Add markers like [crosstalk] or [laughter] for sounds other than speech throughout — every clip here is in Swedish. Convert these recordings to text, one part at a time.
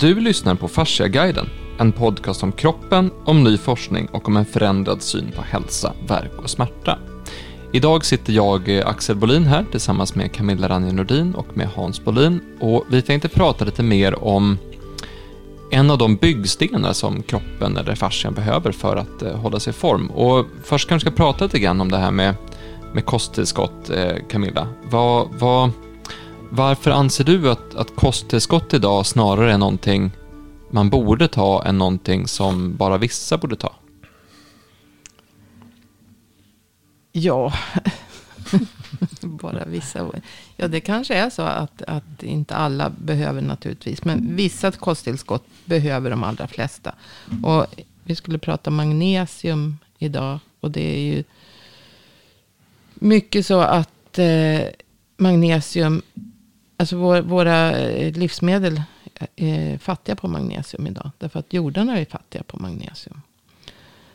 Du lyssnar på Fasciaguiden, en podcast om kroppen, om ny forskning och om en förändrad syn på hälsa, verk och smärta. Idag sitter jag, eh, Axel Bolin, här tillsammans med Camilla Ranje Nordin och med Hans Bolin och vi tänkte prata lite mer om en av de byggstenar som kroppen eller fascian behöver för att eh, hålla sig i form. Och först kanske vi ska prata lite grann om det här med, med kosttillskott, eh, Camilla. Vad, vad, varför anser du att, att kosttillskott idag snarare är någonting man borde ta än någonting som bara vissa borde ta? Ja, [laughs] bara vissa. Ja, det kanske är så att, att inte alla behöver naturligtvis. Men vissa kosttillskott behöver de allra flesta. Och vi skulle prata magnesium idag. Och det är ju mycket så att eh, magnesium, alltså vår, våra eh, livsmedel eh, är fattiga på magnesium idag. Därför att jordarna är fattiga på magnesium.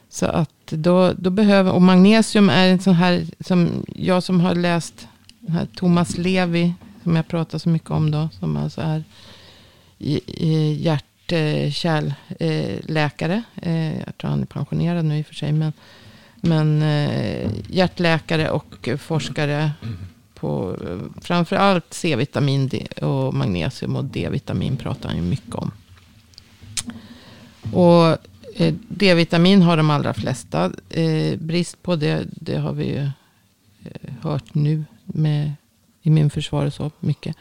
Så att då, då behöver, och magnesium är en sån här, som jag som har läst den här Thomas Levi, som jag pratar så mycket om då, som alltså är hjärt-kärlläkare. Eh, jag tror han är pensionerad nu i och för sig, men, men hjärtläkare och forskare på framförallt C-vitamin och magnesium och D-vitamin pratar han ju mycket om. Och eh, D-vitamin har de allra flesta. Eh, brist på det, det har vi ju eh, hört nu med immunförsvar och så mycket.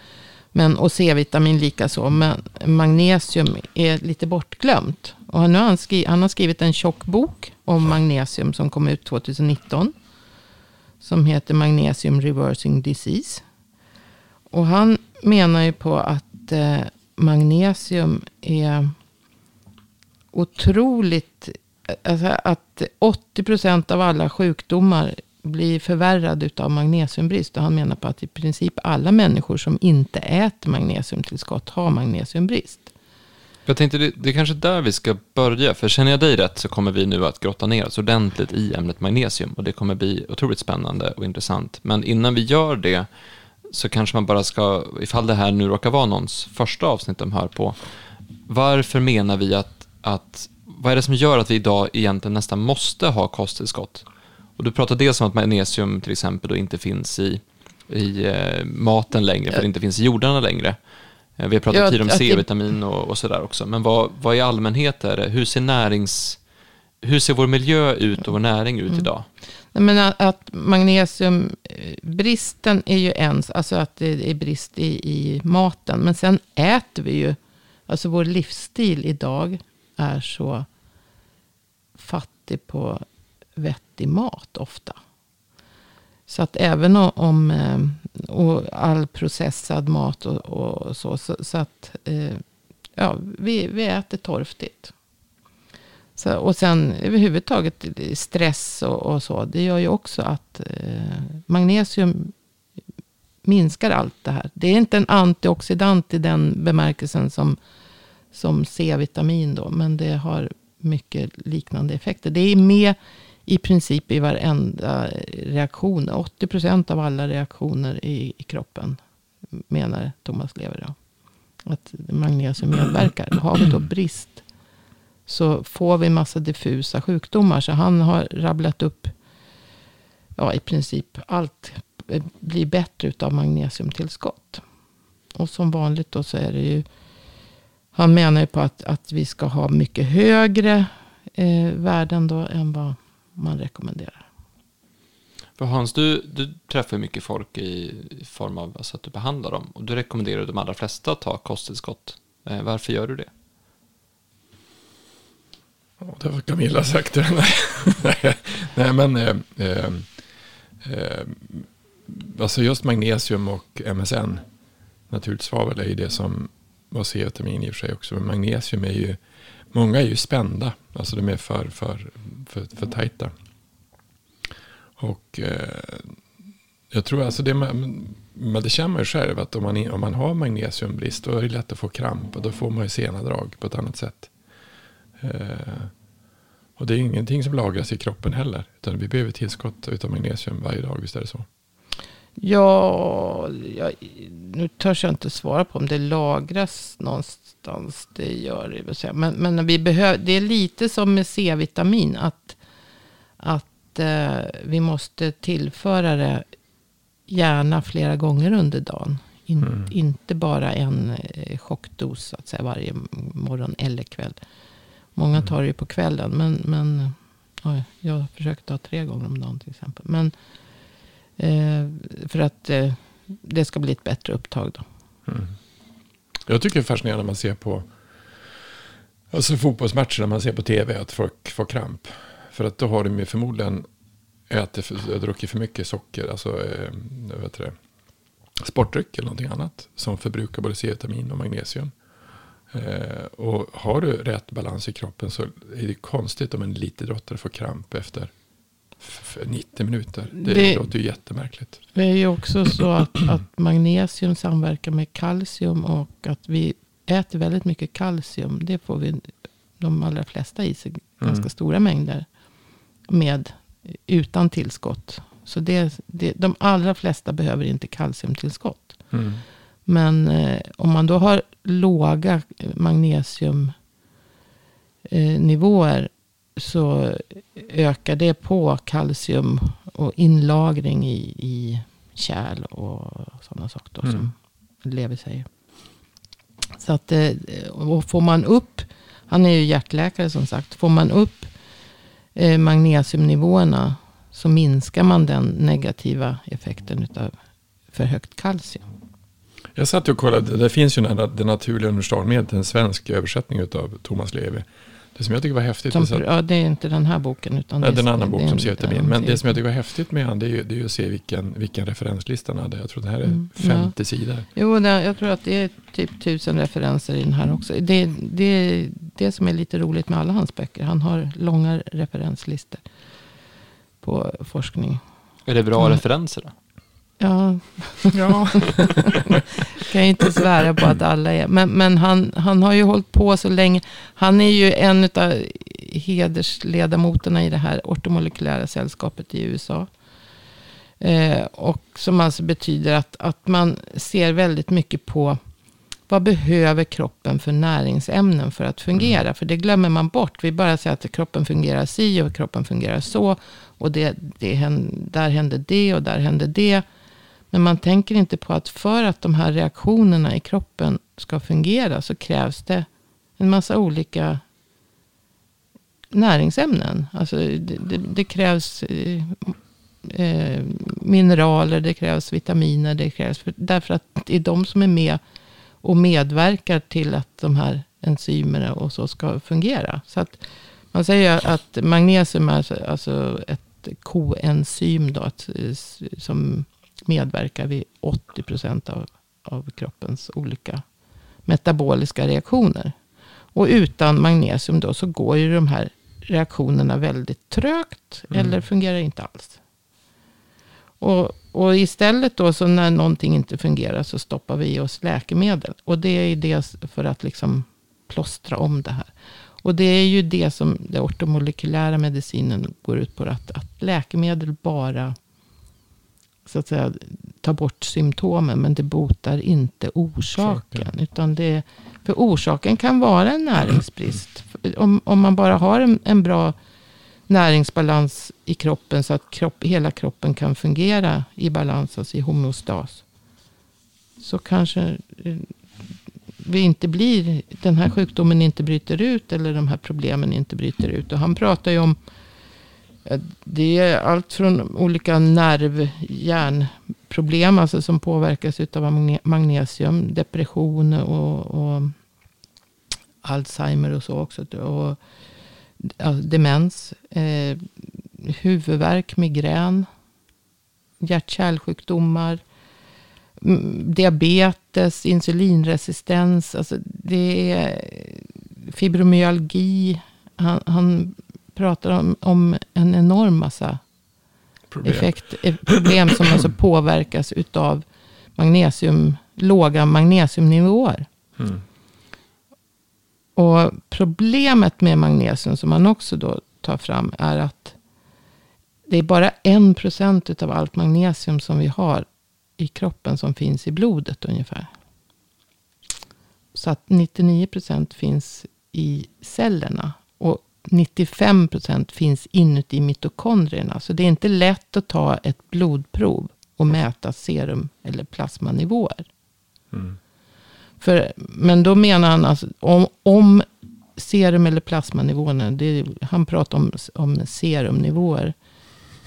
Men, och C-vitamin likaså. Men magnesium är lite bortglömt. Och nu har han, skri, han har skrivit en tjock bok om magnesium som kom ut 2019. Som heter Magnesium Reversing Disease. Och han menar ju på att eh, magnesium är otroligt, alltså att 80 procent av alla sjukdomar blir förvärrade av magnesiumbrist. Och han menar på att i princip alla människor som inte äter magnesiumtillskott har magnesiumbrist. Jag tänkte det, det är kanske där vi ska börja, för känner jag dig rätt så kommer vi nu att grotta ner oss ordentligt i ämnet magnesium och det kommer bli otroligt spännande och intressant. Men innan vi gör det så kanske man bara ska, ifall det här nu råkar vara någons första avsnitt de hör på, varför menar vi att att vad är det som gör att vi idag egentligen nästan måste ha kosttillskott? Och du pratar dels om att magnesium till exempel då inte finns i, i eh, maten längre, för det inte finns i jordarna längre. Eh, vi har pratat ja, tidigare om C-vitamin och, och sådär också. Men vad, vad i allmänhet är det? Hur ser närings... Hur ser vår miljö ut och vår näring ut mm. idag? Men att magnesiumbristen är ju en, alltså att det är brist i, i maten. Men sen äter vi ju, alltså vår livsstil idag är så fattig på vettig mat ofta. Så att även om, eh, och all processad mat och, och så, så, så, att eh, ja, vi, vi äter torftigt. Så, och sen överhuvudtaget stress och, och, så. Det gör ju också att eh, magnesium minskar allt det här. Det är inte en antioxidant i den bemärkelsen som som C-vitamin då. Men det har mycket liknande effekter. Det är med i princip i varenda reaktion. 80 procent av alla reaktioner i, i kroppen. Menar Thomas Lever då. Att magnesium medverkar. Har vi då brist. Så får vi massa diffusa sjukdomar. Så han har rabblat upp. Ja i princip allt blir bättre utav magnesiumtillskott. Och som vanligt då så är det ju han menar ju på att, att vi ska ha mycket högre eh, värden då än vad man rekommenderar. För Hans, du, du träffar mycket folk i, form av alltså att du behandlar dem. Och du rekommenderar de allra flesta att ta kosttillskott. Eh, varför gör du det? Ja, det har Camilla sagt. [laughs] Nej, men eh, eh, eh, alltså just magnesium och MSN, naturligt svavel, är ju det som och C-vitamin i och för sig också. Men magnesium är ju, många är ju spända. Alltså de är för, för, för, för tajta. Och eh, jag tror alltså det man, men det känner man ju själv att om man, om man har magnesiumbrist då är det lätt att få kramp och då får man ju sena drag på ett annat sätt. Eh, och det är ingenting som lagras i kroppen heller. Utan vi behöver tillskott av magnesium varje dag, visst är det så? Ja, jag, nu törs jag inte svara på om det lagras någonstans. Det gör det. Men, men vi behöver, det är lite som med C-vitamin. Att, att eh, vi måste tillföra det gärna flera gånger under dagen. In, Mm. Inte bara en eh, chockdos så att säga, varje morgon eller kväll. Många tar det ju på kvällen. Men, men oj, jag har försökt ta tre gånger om dagen till exempel. Men Eh, för att eh, det ska bli ett bättre upptag då. Mm. Jag tycker det är fascinerande när man ser på alltså fotbollsmatcher när man ser på tv att folk får kramp. För att då har de ju förmodligen ätit, för, druckit för mycket socker, alltså eh, vet det, sportdryck eller någonting annat som förbrukar både C-vitamin och magnesium. Eh, och har du rätt balans i kroppen så är det konstigt om en elitidrottare får kramp efter f- f- 90 minuter. Det, Det- låter ju jättemärkligt. Det är ju också så att, [clears throat] att magnesium samverkar med kalcium. Och att vi äter väldigt mycket kalcium. Det får vi de allra flesta i sig. Ganska Mm. stora mängder. Med utan tillskott. Så det, det, de allra flesta behöver inte kalciumtillskott. Mm. Men eh, om man då har låga magnesiumnivåer. Så ökar det på kalcium och inlagring i, i kärl och sådana saker då, Mm. som lever säger. Så att, eh, och får man upp, han är ju hjärtläkare som sagt, får man upp eh, magnesiumnivåerna så minskar man den negativa effekten av för högt kalcium. Jag satt och kollade, det finns ju den det naturliga universalmedlet, en svensk översättning av Thomas Levi. Det som jag tycker var häftigt, Som, är så att, ja, det är inte den här boken. Utan nej, det det är en annan bok det som en- C-vitamin. ja, Men det det- som jag tycker var häftigt med han, det är ju, det är ju att se vilken, vilken referenslista han hade. Jag tror det här är Mm, 50 sidor. Jo, det, jag tror att det är typ tusen referenser i den här också. Det, det är det som är lite roligt med alla hans böcker. Han har långa referenslistor på forskning. Är det bra Mm. referenser då? Ja, Ja. [laughs] kan jag inte svära på att alla är. Men, men han, han har ju hållit på så länge. Han är ju en av hedersledamoterna i det här ortomolekylära sällskapet i USA. Eh, och som alltså betyder att, att man ser väldigt mycket på vad behöver kroppen för näringsämnen för att fungera. För det glömmer man bort. Vi bara säger att kroppen fungerar si och kroppen fungerar så. Och det, det där händer det och där händer det. Men man tänker inte på att för att de här reaktionerna i kroppen ska fungera så krävs det en massa olika näringsämnen. Alltså det, det, det krävs eh, eh, mineraler, det krävs vitaminer, det krävs, för, därför att det är de som är med och medverkar till att de här enzymerna och så ska fungera. Så att man säger att magnesium är alltså- ett koenzym då, att, eh, som medverkar vid 80 procent av, av kroppens olika metaboliska reaktioner. Och utan magnesium då så går ju de här reaktionerna väldigt trögt Mm. eller fungerar inte alls. Och, och istället då så när någonting inte fungerar så stoppar vi i oss läkemedel. Och det är ju det för att liksom plåstra om det här. Och det är ju det som den ortomolekylära medicinen går ut på. Att, att läkemedel bara så att säga, tar bort symptomen. Men det botar inte orsaken. Utan det, för orsaken kan vara en näringsbrist. Om, om man bara har en, en bra näringsbalans i kroppen. Så att kropp, hela kroppen kan fungera i balans, alltså i homeostas. Så kanske eh, vi inte blir, den här sjukdomen inte bryter ut. Eller de här problemen inte bryter ut. Och han pratar ju om Eh, det är allt från olika nerv-hjärnproblem. Alltså som påverkas av magnesium. Depression och, och Alzheimer och så också. Och demens. Eh, huvudvärk, migrän. Hjärt-kärlsjukdomar. Mm, diabetes, insulinresistens. Alltså det är fibromyalgi. Han, han pratar om, om en enorm massa Problem. effekt, eh, problem som alltså påverkas utav magnesium, låga magnesiumnivåer. Mm. Och problemet med magnesium som man också då tar fram är att det är bara en procent utav allt magnesium som vi har i kroppen som finns i blodet ungefär. Så att 99 procent finns i cellerna. Och 95 procent finns inuti mitokondrierna. Så det är inte lätt att ta ett blodprov och mäta serum eller plasmanivåer. Mm. För, men då menar han alltså om, om serum eller plasmanivåerna. Det, han pratar om, om serumnivåer.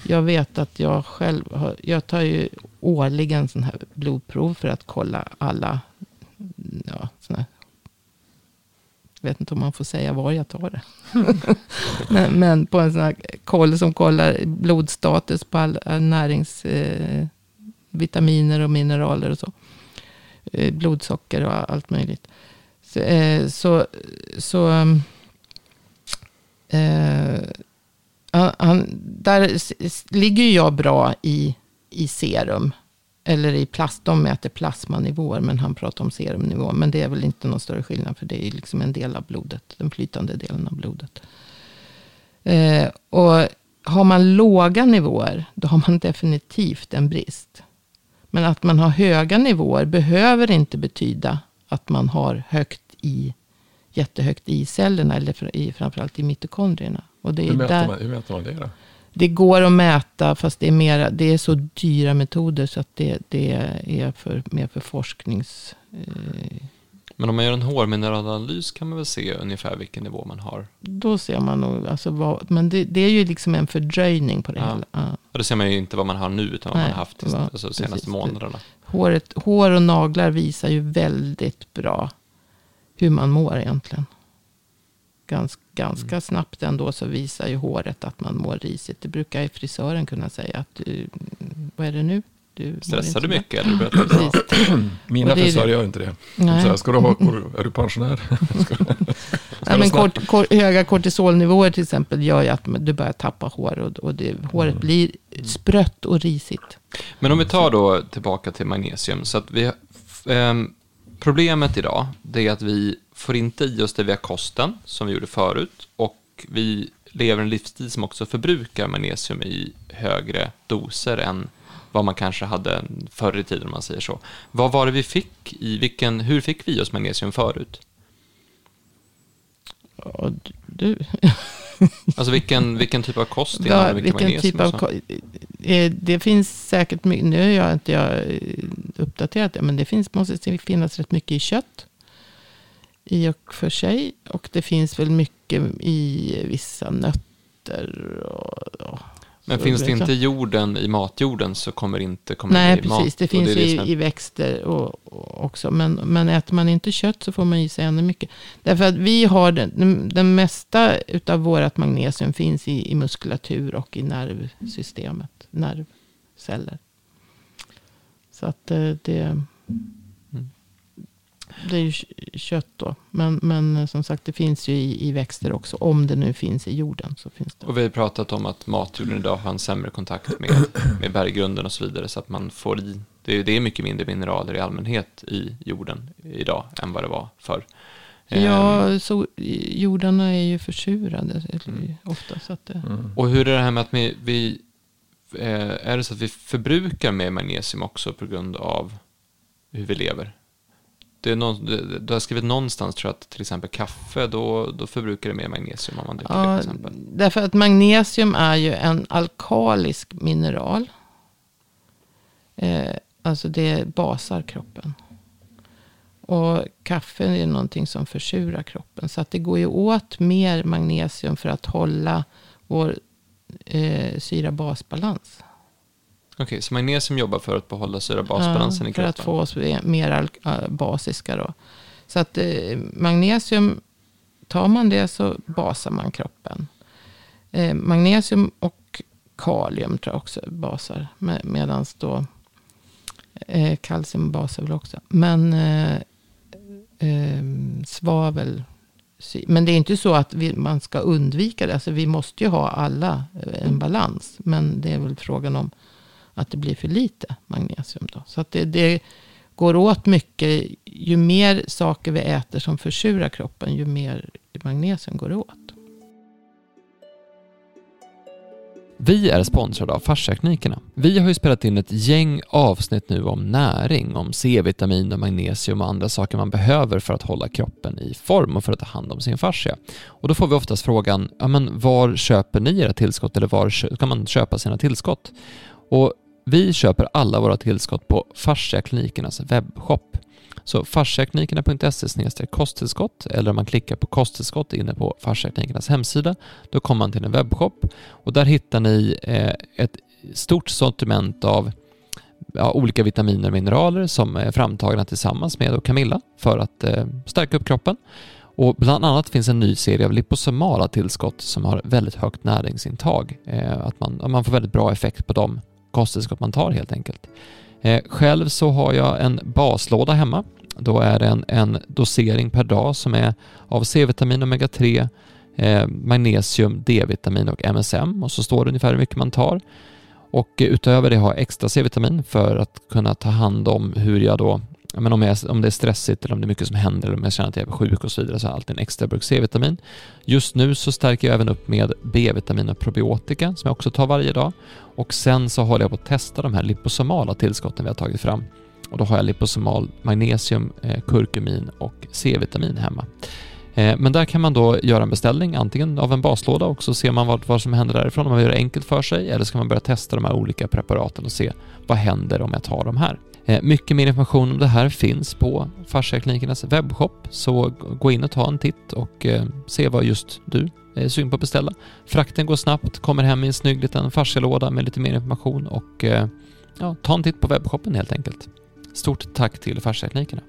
Jag vet att jag själv har, jag tar ju årligen sån här blodprov för att kolla alla, ja, såna, jag vet inte om man får säga var jag tar det. [laughs] men, men, på en sån här koll som kollar blodstatus på alla näringsvitaminer eh, och mineraler och så. Eh, blodsocker och allt möjligt. Så, eh, så, så eh, han, där ligger jag bra i, i serum. Eller i plast, de mäter plasmanivåer, men han pratar om serumnivå. Men det är väl inte någon större skillnad, för det är liksom en del av blodet. Den flytande delen av blodet. Eh, och har man låga nivåer, då har man definitivt en brist. Men att man har höga nivåer behöver inte betyda att man har högt i, jättehögt i cellerna. Eller i, framförallt i mitokondrierna. Och det är hur, mäter där, man, hur mäter man det då? Det går att mäta, fast det är, mera, det är så dyra metoder. Så att det, det är för, mer för forsknings... Eh, men om man gör en hårmineralanalys kan man väl se ungefär vilken nivå man har? Då ser man nog, alltså vad, men det, det är ju liksom en fördröjning på det ja. hela. Ja. Och då ser man ju inte vad man har nu, utan vad Nej, man har haft de alltså, senaste precis. månaderna. Håret, hår och naglar visar ju väldigt bra hur man mår egentligen. Ganska, ganska Mm. snabbt ändå så visar ju håret att man mår risigt. Det brukar ju frisören kunna säga att du, vad är det nu? Du Stressar du mycket eller du. Precis. Mina frisörer gör inte det. Nej. Så här, ska du ha, är du pensionär? [laughs] Ska, ska Nej, men kort, kort, höga kortisolnivåer till exempel gör ju att du börjar tappa hår. Och, och det, håret Mm. blir sprött och risigt. Men om vi tar då tillbaka till magnesium. Så att vi, ehm, problemet idag det är att vi får inte i oss det via kosten, som vi gjorde förut. Och vi lever en livsstil som också förbrukar magnesium i högre doser än vad man kanske hade förr i tiden, om man säger så. Vad var det vi fick i, vilken, hur fick vi oss magnesium förut? Och du, Alltså vilken, vilken typ av kost innehåller mycket vilken magnesium? typ av... och så? ko- eh, Det finns säkert mycket, nu har jag inte jag uppdaterat det, men det finns, måste finnas rätt mycket i kött. I och för sig. Och det finns väl mycket i vissa nötter. Och, och, Men så finns det inte i jorden, i matjorden, så kommer det inte komma Nej, i mat. precis. Det finns det som är- i, i växter och, och också. Men, men äter man inte kött så får man i sig ännu mycket. Därför att vi har den, den, mesta av vårt magnesium finns i, i muskulatur och i nervsystemet. Nervceller. Så att eh, det, det är ju kött då. Men, men eh, som sagt, det finns ju i, i växter också. Om det nu finns i jorden så finns det. Och vi har pratat om att matjorden idag har en sämre kontakt med, med berggrunden och så vidare. Så att man får i, det är, det är mycket mindre mineraler i allmänhet i jorden idag än vad det var förr. Ehm, Ja, så, jordarna är ju försurade eller, ofta. Så att det, Mm. Och hur är det här med att vi, vi eh, är det så att vi förbrukar mer magnesium också på grund av hur vi lever? Det är någon, det- du har skrivit någonstans tror jag att till exempel kaffe, då, då förbrukar det mer magnesium om man dricker det ja, till exempel. därför att magnesium är ju en alkalisk mineral. Eh, alltså det basar kroppen. Och kaffe är någonting som försurar kroppen. Så att det går ju åt mer magnesium för att hålla vår eh, syra-basbalans. Okej, så magnesium jobbar för att behålla syra-basbalansen Ja, i För kroppen? att få oss mer basiska då. Så att eh, magnesium, tar man det så basar man kroppen. Eh, magnesium och kalium tror jag också basar. Med, Medan då eh, kalcium basar väl också. Men eh, eh, svavel. Men det är inte så att vi, man ska undvika det. Alltså vi måste ju ha alla eh, en balans. Men det är väl frågan om att det blir för lite magnesium. Då. Så att det, det går åt mycket. Ju mer saker vi äter som försurar kroppen, ju mer magnesium går det åt. Vi är sponsrade av Fasciaklinikerna. Vi har ju spelat in ett gäng avsnitt nu om näring, om C-vitamin och magnesium och andra saker man behöver för att hålla kroppen i form och för att ta hand om sin fascia. Och då får vi oftast frågan, ja men var köper ni era tillskott eller var kan man köpa sina tillskott? Och vi köper alla våra tillskott på Fasciaklinikernas webbshop. Så fasciaklinikerna.se kosttillskott eller om man klickar på kosttillskott inne på Fasciaklinikernas hemsida då kommer man till en webbshop och där hittar ni eh, ett stort sortiment av ja, olika vitaminer och mineraler som är framtagna tillsammans med Camilla för att eh, stärka upp kroppen. Och bland annat finns en ny serie av liposomala tillskott som har väldigt högt näringsintag. Eh, att man, man får väldigt bra effekt på dem kosttillskott man tar helt enkelt. Eh, själv så har jag en baslåda hemma. Då är det en, en dosering per dag som är av C-vitamin, omega-3, eh, magnesium, D-vitamin och MSM och så står det ungefär hur mycket man tar. Och utöver det har jag extra C-vitamin för att kunna ta hand om hur jag då men om, jag, om det är stressigt eller om det är mycket som händer eller om jag känner att jag är sjuk och så vidare så har jag alltid en extra burk C-vitamin. Just nu så stärker jag även upp med B-vitamin och probiotika som jag också tar varje dag. Och sen så håller jag på att testa de här liposomala tillskotten vi har tagit fram. Och då har jag liposomal magnesium, eh, kurkumin och C-vitamin hemma. Eh, men där kan man då göra en beställning antingen av en baslåda och så ser man vad, vad som händer därifrån om man gör det enkelt för sig eller ska man börja testa de här olika preparaten och se vad händer om jag tar de här. Eh, mycket mer information om det här finns på Fasciaklinikernas webbshop, så gå in och ta en titt och se vad just du Eh, är sugen på att beställa. Frakten går snabbt, kommer hem i en snygg liten fascialåda med lite mer information och eh, ja, ta en titt på webbshoppen helt enkelt. Stort tack till Fasciaklinikerna.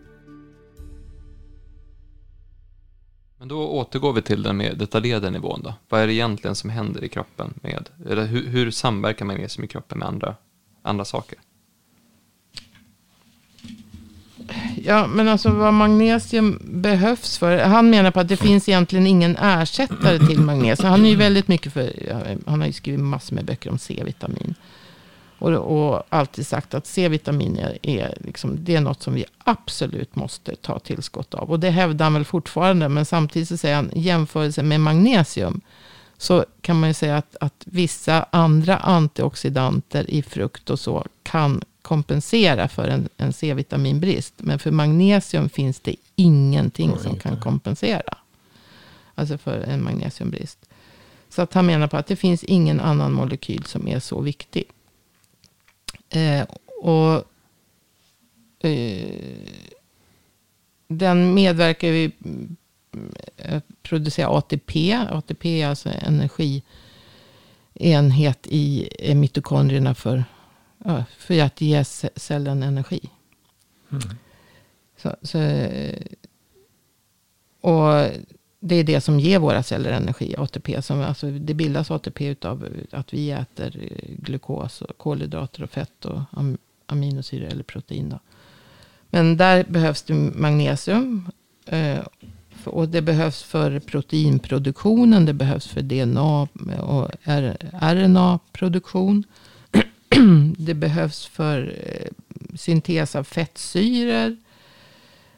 Men då återgår vi till den mer detaljerade nivån då. Vad är det egentligen som händer i kroppen med, eller hur, hur samverkar magnesium i kroppen med andra, andra saker? Ja, men alltså vad magnesium behövs för. Han menar på att det finns egentligen ingen ersättare till magnesium. Han är ju väldigt mycket för, han har ju skrivit massor med böcker om C-vitamin. Och, och alltid sagt att C-vitamin är, är, liksom, det är något som vi absolut måste ta tillskott av. Och det hävdar han väl fortfarande. Men samtidigt så säger han jämförelse med magnesium. Så kan man ju säga att, att vissa andra antioxidanter i frukt och så kan kompensera för en, en C-vitaminbrist. Men för magnesium finns det ingenting som kan kompensera. Alltså för en magnesiumbrist. Så att han menar på att det finns ingen annan molekyl som är så viktig. Eh, och eh, den medverkar vid att producera ATP. ATP är alltså energienhet i mitokondrierna för för att ge cellen energi. Mm. Så, så, och det är det som ger våra celler energi, ATP. Som, alltså, det bildas ATP av att vi äter glukos, och kolhydrater och fett och am aminosyror eller protein. Då. Men där behövs det magnesium. Eh, och det behövs för proteinproduktionen, det behövs för DNA och RNA-produktion det behövs för eh, syntes av fettsyror.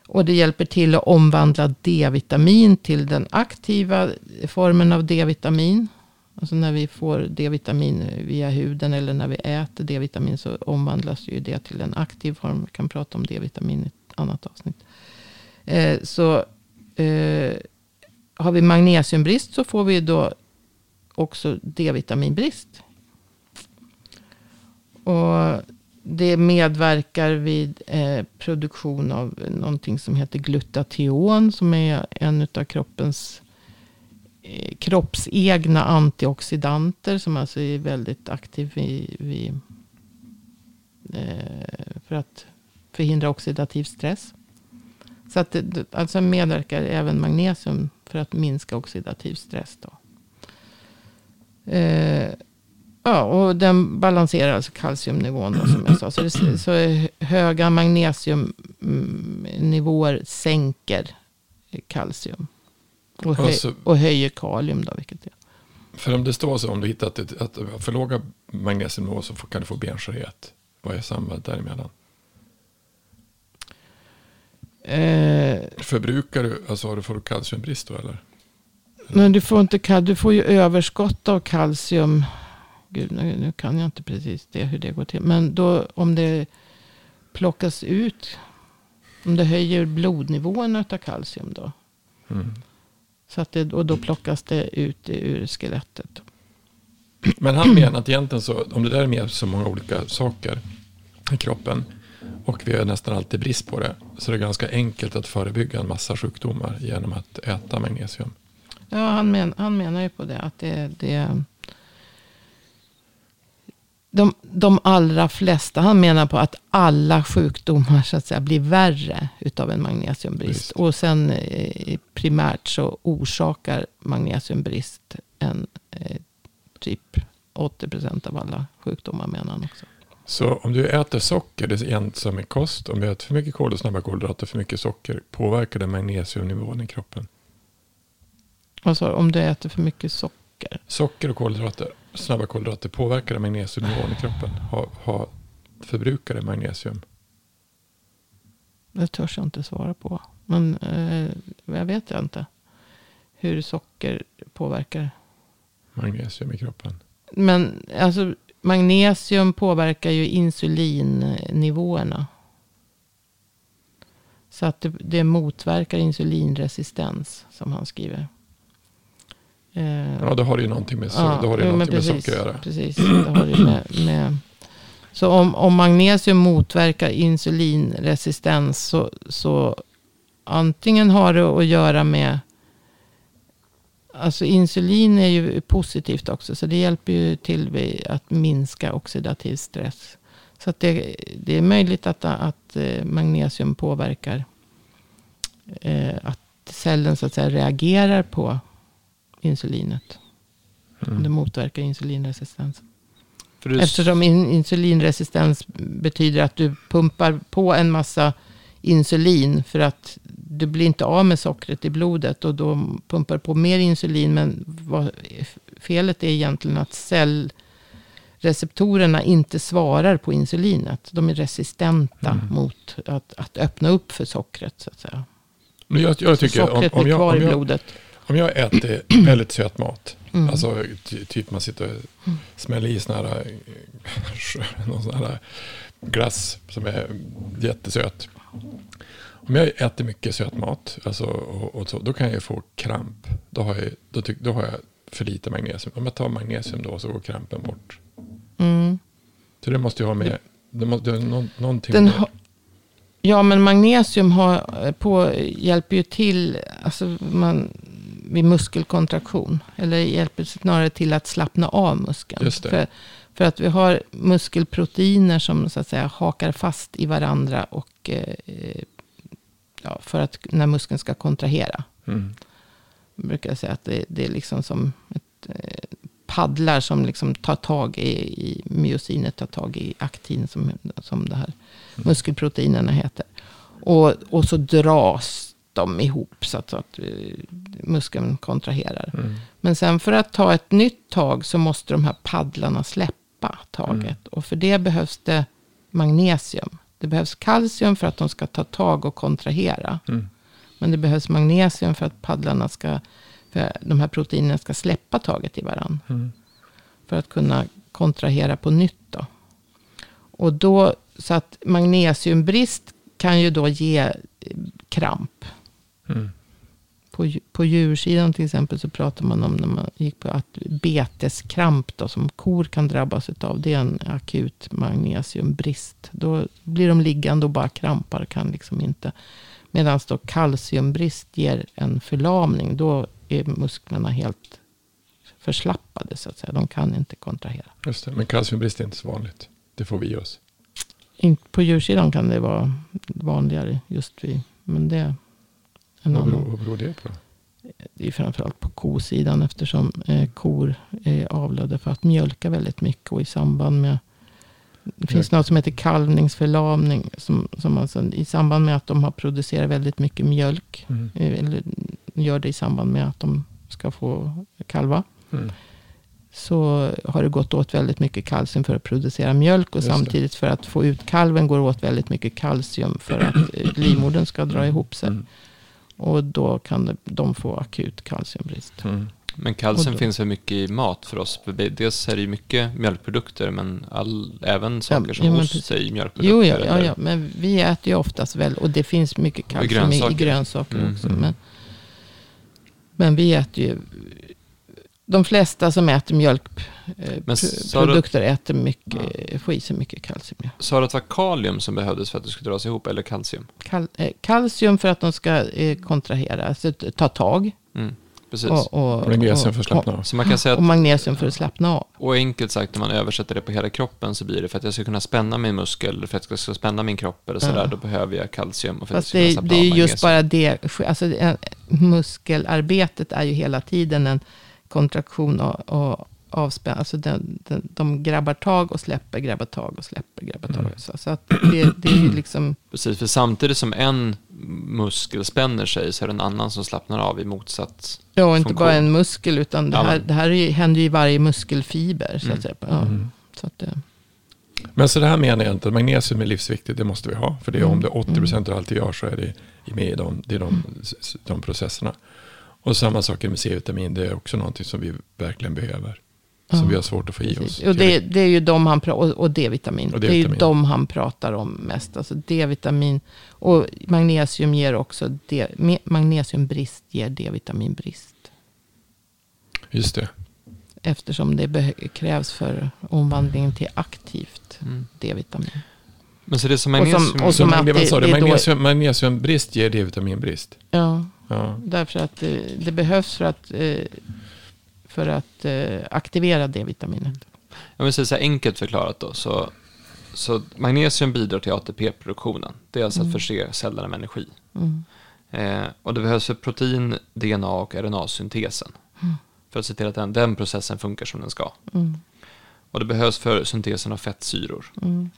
Och det hjälper till att omvandla D-vitamin till den aktiva formen av D-vitamin. Alltså när vi får D-vitamin via huden eller när vi äter D-vitamin så omvandlas ju det till en aktiv form. Vi kan prata om D-vitamin i ett annat avsnitt. Eh, så eh, har vi magnesiumbrist så får vi då också D-vitaminbrist. Och det medverkar vid eh, produktion av någonting som heter glutation. Som är en av kroppens eh, kroppsegna antioxidanter. Som alltså är väldigt aktiv vid, vid eh, för att förhindra oxidativ stress. Så att det, alltså medverkar även magnesium för att minska oxidativ stress. Då. Eh, Ja, och den balanserar alltså kalciumnivån då, som jag sa. Så, det, så höga magnesiumnivåer sänker kalcium. Och, höj, alltså, och höjer kalium då, vilket är. För om det står så, om du hittat ett, att för låga magnesiumnivåer så kan du få benskörhet. Vad är sambandet däremellan? Eh, Förbrukar du, alltså får du kalciumbrist då eller? Men du får inte, du får ju överskott av kalcium gud, nu, nu kan jag inte precis det, hur det går till. Men då om det plockas ut, om det höjer blodnivåerna av kalcium då. Mm. Så att det, och då plockas det ut ur skelettet. Men han menar att egentligen så, om det där är med så många olika saker i kroppen och vi har nästan alltid brist på det, så är det ganska enkelt att förebygga en massa sjukdomar genom att äta magnesium. Ja, han, men, han menar ju på det. Att det, det de, de allra flesta, han menar på att alla sjukdomar så att säga blir värre utav en magnesiumbrist. Visst. Och sen eh, primärt så orsakar magnesiumbrist en eh, typ 80% av alla sjukdomar menar han också. Så om du äter socker, det är en som är kost, om du äter för mycket kol och snabba kolhydrater, för mycket socker, påverkar det magnesiumnivån i kroppen? Alltså om du äter för mycket socker. Socker och kolhydrater, snabba kolhydrater, påverkar det magnesiumnivån i kroppen? Ha, ha, förbrukar det magnesium? Det törs jag inte svara på. Men eh, jag vet inte. Hur socker påverkar. Magnesium i kroppen? Men alltså magnesium påverkar ju insulinnivåerna. Så att det, det motverkar insulinresistens som han skriver. Eh, Ja, då har det ju någonting med, har det jo, men någonting med precis, socker att göra. Precis, det har det med, med. Så om, om magnesium motverkar insulinresistens så, så antingen har det att göra med Alltså insulin är ju positivt också. Så det hjälper ju till att minska oxidativ stress. Så att det, det är möjligt att, att eh, magnesium påverkar. Eh, att cellen så att säga reagerar på insulinet. Mm. Det motverkar insulinresistens. Du, Eftersom in, insulinresistens betyder att du pumpar på en massa insulin. För att du blir inte av med sockret i blodet. Och då pumpar du på mer insulin. Men vad, felet är egentligen att cellreceptorerna inte svarar på insulinet. De är resistenta Mm. mot att, att öppna upp för sockret. Så att säga. Men jag, jag tycker om, sockret om, blir jag, kvar om, i jag, blodet. Om jag äter [clears throat] väldigt söt mat, Mm. alltså ty, typ man sitter och smäller i sån här, eh, [laughs] någon sån här glass som är jättesöt. Om jag äter mycket söt mat, alltså, och, och så, då kan jag få kramp. Då har jag, då, tyck, då har jag för lite magnesium. Om jag tar magnesium då så går krampen bort. Mm. Så det måste ju ha med, det måste, det någon, någonting Den med ja, men magnesium har, eh, på, hjälper ju till alltså man, vid muskelkontraktion. Eller hjälper snarare till att slappna av muskeln. För, för att vi har muskelproteiner som så att säga hakar fast i varandra. Och, eh, ja, för att när muskeln ska kontrahera. Mm. Jag brukar säga att det, det är liksom som ett, eh, paddlar som liksom tar tag i, i myosinet, tar tag i aktin som, som det här muskelproteinerna heter. Och, och så dras de ihop så att, så att muskeln kontraherar. Mm. Men sen för att ta ett nytt tag så måste de här paddlarna släppa taget. Mm. Och för det behövs det magnesium. Det behövs kalcium för att de ska ta tag och kontrahera. Mm. Men det behövs magnesium för att paddlarna ska, för de här proteinerna ska släppa taget i varandra. Mm. För att kunna kontrahera på nytt då. Och då, så att magnesiumbrist kan ju då ge eh, kramp. Mm. På, på djursidan till exempel så pratar man om när man gick på att beteskramp då, som kor kan drabbas av. Det är en akut magnesiumbrist. Då blir de liggande och bara krampar. Kan liksom inte. Medan då kalciumbrist ger en förlamning. Då är musklerna helt förslappade så att säga. De kan inte kontrahera. Just det. Men kalciumbrist är inte så vanligt. Det får vi i oss. På djursidan kan det vara vanligare just vid. Men det är en Vad beror, vad beror det på? Det är framförallt på kosidan eftersom eh, kor är avlade för att mjölka väldigt mycket. Och i samband med det finns något som heter kalvningsförlamning. Som, som alltså, I samband med att de har producerat väldigt mycket mjölk. Mm. eh, Eller gör det i samband med att de ska få kalva. Mm. Så har det gått åt väldigt mycket kalcium för att producera mjölk. Och Just det. samtidigt för att få ut kalven går åt väldigt mycket kalcium. För att eh, livmodern ska dra ihop sig. Mm. Och då kan de få akut kalciumbrist. Mm. Men kalcium finns väl mycket i mat för oss. Dels är det ju mycket mjölkprodukter, men all, även saker som ja, ost är mjölkprodukter. Jo, ja, ja, ja, men vi äter ju oftast väl, och det finns mycket kalcium i, grönsaker Mm, också. mm. Men, men vi äter ju, de flesta som äter du- mjölkprodukter äter mycket, får i sig mycket kalcium. Ja. Sa du att det var kalium som behövdes för att det skulle dras ihop, eller kalcium? Kal, eh, kalcium för att de ska eh, kontrahera, alltså ta tag. Mm, precis. Och, och, Magnesium för att slappna av. Så man kan säga och att, magnesium för att slappna av. och enkelt sagt när man översätter det på hela kroppen så blir det för att jag ska kunna spänna min muskel, eller för att jag ska spänna min kropp eller sådär, Ja. då behöver jag kalcium. Och för Fast att jag det, ska kunna det är ju just bara det, alltså muskelarbetet är ju hela tiden en kontraktion och, och avspänning. Alltså den, den, de grabbar tag och släpper, grabbar tag och släpper, grabbar tag. Mm. Så, så att det, det är [clears throat] liksom, Precis, för samtidigt som en muskel spänner sig så är det en annan som slappnar av i motsats. ja, och inte Funktion. bara en muskel, utan det här, det här är händer ju i varje muskelfiber. Så Mm. att säga. Ja, Mm. så att det, Men så det här menar jag inte, att magnesium är livsviktigt, det måste vi ha. För det är, om Mm. det är 80% av allt vi gör så är det med i de, det är de, de processerna. Och samma sak med C-vitamin, det är också någonting som vi verkligen behöver. Som Ja, vi har svårt att få i precis. oss. Och det, det är ju de han och, och D-vitamin. Och Det är ju de han pratar om mest. Alltså D-vitamin och magnesium ger också, D, magnesiumbrist ger D-vitaminbrist. Just det. Eftersom det beh- krävs för omvandlingen till aktivt Mm. D-vitamin. Men så det är som Och som- magnesium... och som att det man sa, det, det magnesium, magnesiumbrist ger D-vitaminbrist. Ja, Ja. därför att det, det behövs för att, eh, för att eh, aktivera D-vitaminet. Jag vill säga så här enkelt förklarat då, så, så magnesium bidrar till ATP-produktionen. Det är alltså Mm. att förse cellerna med energi. Mm. Eh, och det behövs för protein, DNA och RNA-syntesen. Mm. För att se till att den, den processen funkar som den ska. Mm. Och det behövs för syntesen av fettsyror. Mm.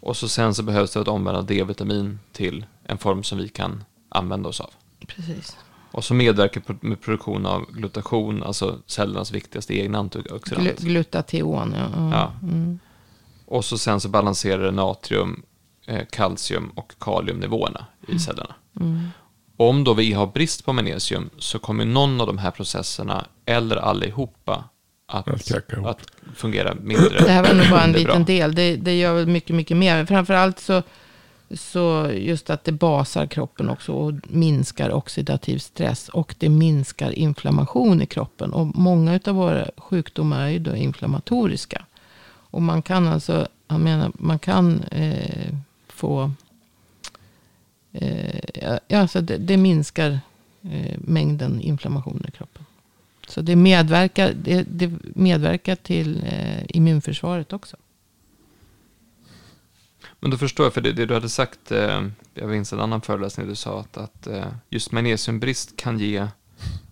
Och så sen så behövs det att omvandla D-vitamin till en form som vi kan använda oss av. Precis. Och så medverkar med produktion av glutation, alltså cellernas viktigaste egna antioxidant. Glu- glutation, ja. ja. Ja. Mm. Och så sen så balanserar det natrium, eh, kalcium och kaliumnivåerna i cellerna. Mm. Om då vi har brist på magnesium så kommer någon av de här processerna, eller allihopa, att, Att fungera mindre Det här var nog bara en [clears throat] bra. liten del. Det, det gör väl mycket, mycket mer. Framförallt så, så just att det basar kroppen också och minskar oxidativ stress. Och det minskar inflammation i kroppen. Och många av våra sjukdomar är ju då inflammatoriska. Och man kan alltså, jag menar, man kan eh, få, eh, ja, alltså det, det minskar eh, mängden inflammation i kroppen. Så det medverkar, det, det medverkar till eh, immunförsvaret också. Men då förstår jag, för det, det du hade sagt, eh, jag minns en annan föreläsning du sa att, att eh, just magnesiumbrist kan ge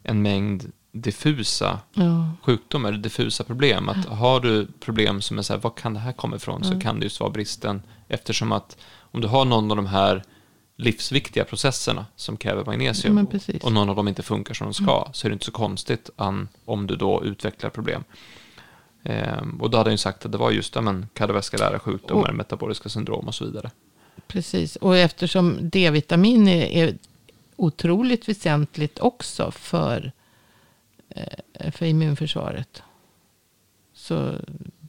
en mängd diffusa Ja, sjukdomar, diffusa problem. Att har du problem som är så här, var kan det här komma ifrån? Så Ja. kan det just vara bristen. Eftersom att om du har någon av de här livsviktiga processerna som kräver magnesium och någon av dem inte funkar som de ska så är det inte så konstigt an, om du då utvecklar problem. Ehm, och då hade han ju sagt att det var just ja, kardiovaskulära sjukdomar, Och- metaboliska syndrom och så vidare. precis. Och eftersom D-vitamin är, är otroligt väsentligt också för, eh, för immunförsvaret. Så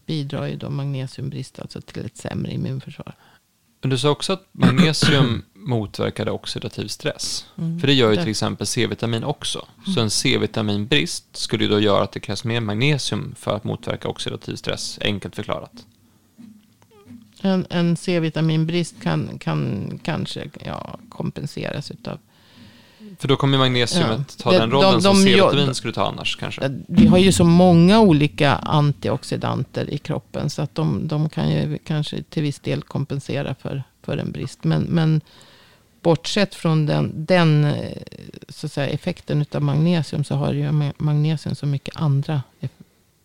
bidrar ju då magnesiumbrist alltså till ett sämre immunförsvar. Men du sa också att magnesium motverkade oxidativ stress. Mm. För det gör ju till exempel C-vitamin också. Så en C-vitaminbrist skulle ju då göra att det krävs mer magnesium för att motverka oxidativ stress, enkelt förklarat. En, en C-vitaminbrist kan, kan kanske ja, kompenseras utav För då kommer magnesiumet Ja. ta den rollen de- som de C-vitamin gör- skulle ta annars kanske. Vi har ju så många olika antioxidanter i kroppen. Så att de, de kan ju kanske till viss del kompensera för, för en brist. Men, men bortsett från den, den eh, så att säga, effekten av magnesium. Så har ju magnesium så mycket andra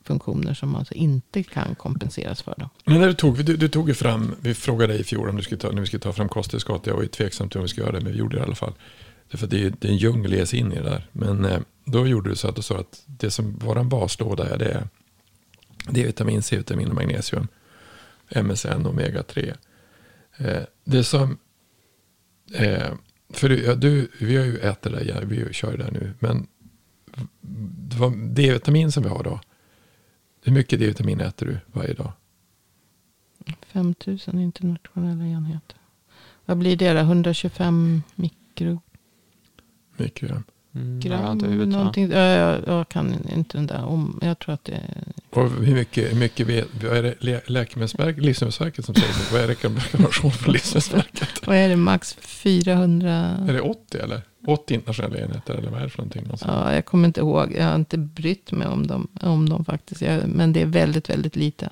funktioner. Som alltså inte kan kompenseras för. Då. Men när du tog, du, du tog ju fram, vi frågade dig i fjol om du skulle ta, när vi skulle ta fram kosttillskott. Jag var ju tveksam till om vi skulle göra det, men vi gjorde det i alla fall. Därför att det är, det är en djungel att ge sig in i det där. Men eh, då gjorde du så att du sa att det som vår baslåda är, det är vitamin C-vitamin och magnesium. MSN, omega 3. Eh, det som, eh, för du, ja, du, vi har ju ätit det, ja, vi kör det här nu, men D-vitamin som vi har då. Hur mycket D-vitamin äter du varje dag? 5000 internationella enheter. Vad blir det då? 125 mikrogram? Mikrogram. Mm, jag har inte huvudet, va? någonting. Ja, jag, jag kan inte den där om. Jag tror att det är Och hur mycket, hur mycket vet, vad är det Lä- Läkemedelsverket, Livsmedelsverket som säger det? Vad är rekommendation från Livsmedelsverket? [laughs] Vad är det? Max 400? Är det 80 eller? 80 internationella enheter eller vad är det för någonting? någonstans? Ja, jag kommer inte ihåg. Jag har inte brytt mig om dem, om dem faktiskt. Jag, men det är väldigt, väldigt lite.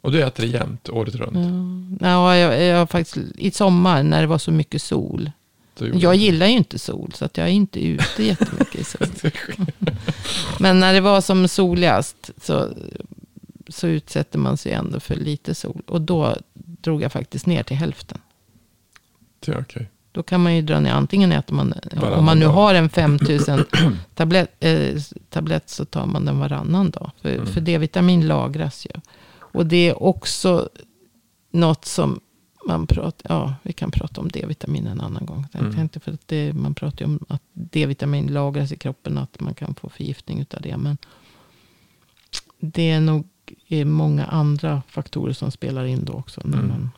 Och du äter det jämt, året runt? Ja, ja, jag, jag faktiskt i sommar när det var så mycket sol. Jag gillar ju inte sol, så att jag är inte ute jättemycket i [laughs] sol. Men när det var som soligast så, så utsätter man sig ändå för lite sol. Och då drog jag faktiskt ner till hälften. Ja, okej. Då kan man ju dra ner, antingen äter man, Varannan om man nu dag. har en 5000 [clears throat] tablett, eh, tablett så tar man den varannan dag. För, Mm. för D-vitamin lagras ju. Och det är också något som man pratar, ja vi kan prata om D-vitamin en annan gång. Jag Mm. för att det, man pratar ju om att D-vitamin lagras i kroppen, att man kan få förgiftning av det. Men det är nog eh, många andra faktorer som spelar in då också. När Mm. man,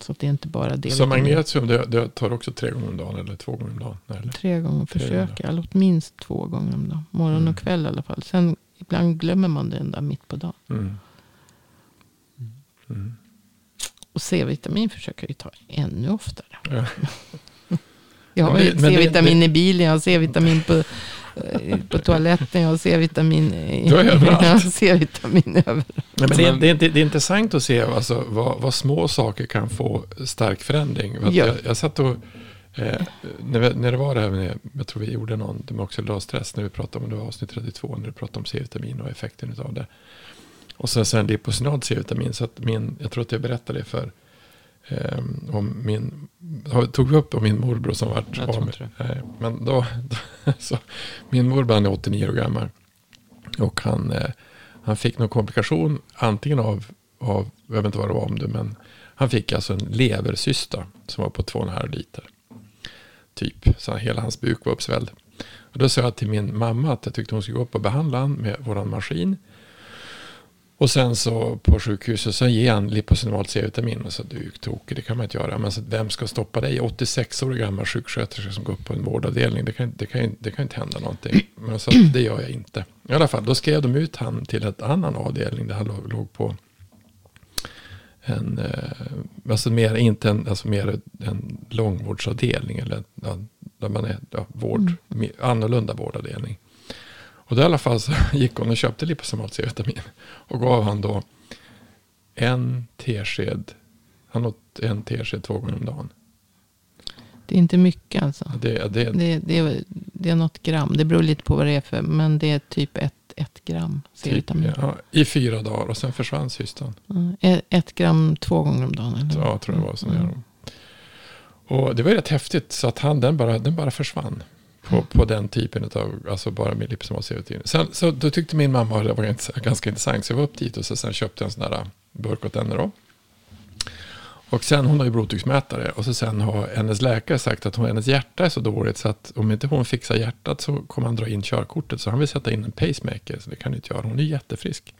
så att det är inte bara Så D-vitamin. magnesium, det, det tar också tre gånger om dagen eller två gånger om dagen? Eller? Tre gånger försöker jag. Åtminst två gånger om dagen. Morgon Mm. och kväll i alla fall. Sen ibland glömmer man den där mitt på dagen. Mm. Och C-vitamin försöker jag ju ta ännu oftare. Ja. [laughs] Jag har Men ju det- men det- C-vitamin i bilen, jag har C-vitamin på, eh, på [laughs] toaletten, jag har C-vitamin i... [laughs] Överallt. C-vitamin men det, är, det, det intressant att se alltså, vad, vad små saker kan få stark förändring. För att Ja. Jag, jag satt och, eh, när, vi, när det var det här med, jag tror vi gjorde någon demoxyllasstress när vi pratade om, det var avsnitt 32, när vi pratade om C-vitamin och effekten av det. Och sen, sen liposinad C-vitamin, så att min, jag tror att jag berättade det för, eh, om min, tog vi upp om min morbror som vart av med- Nej, men då, då [laughs] så, min morbror han är 89 år gammal. Och han, eh, han fick någon komplikation, antingen av, av, jag vet inte vad det var om det, men han fick alltså en levercysta som var på 2,5 liter. Typ, så hela hans buk var uppsvälld. Och då sa jag till min mamma att jag tyckte hon skulle gå upp och behandla han med våran maskin. Och sen så på sjukhuset så ger han liposinamalt C-vitamin. Och så du är tokig, det kan man inte göra. Men så, vem ska stoppa dig? 86-årig gammal sjuksköterska som går upp på en vårdavdelning. Det kan, det kan, det kan inte hända någonting. Men så det gör jag inte. I alla fall, då skrev de ut han till en annan avdelning. Där han låg, låg på en, eh, alltså mer, inte en, alltså mer en långvårdsavdelning. Eller ja, där man är ja, vård, mer, annorlunda vårdavdelning. Och då i alla fall så [laughs] gick hon och köpte liposomal C-vitamin. Och gav han då en tesked. Han åt en tesked två gånger om dagen. Det är inte mycket alltså. Det, det, Det, det, är, det är något gram. Det beror lite på vad det är för. Men det är typ ett, ett gram typ, C-vitamin. ja, I fyra dagar och sen försvann cystan. Mm. Ett, ett gram två gånger om dagen. Eller? Ja, jag tror det var så. Mm. Och det var rätt häftigt. Så att han, den bara, den bara försvann. På, på den typen av, alltså bara med liposomal C-vitamin. Sen, så då tyckte min mamma att det var ganska, intressant. Så jag var upp dit och så sen köpte en sån där burk åt henne då. Och sen, hon har ju blodtrycksmätare. Och så sen har hennes läkare sagt att hon, hennes hjärta är så dåligt. Så att om inte hon fixar hjärtat så kommer han dra in körkortet. Så han vill sätta in en pacemaker. Så det kan ni inte göra. Hon är jättefrisk.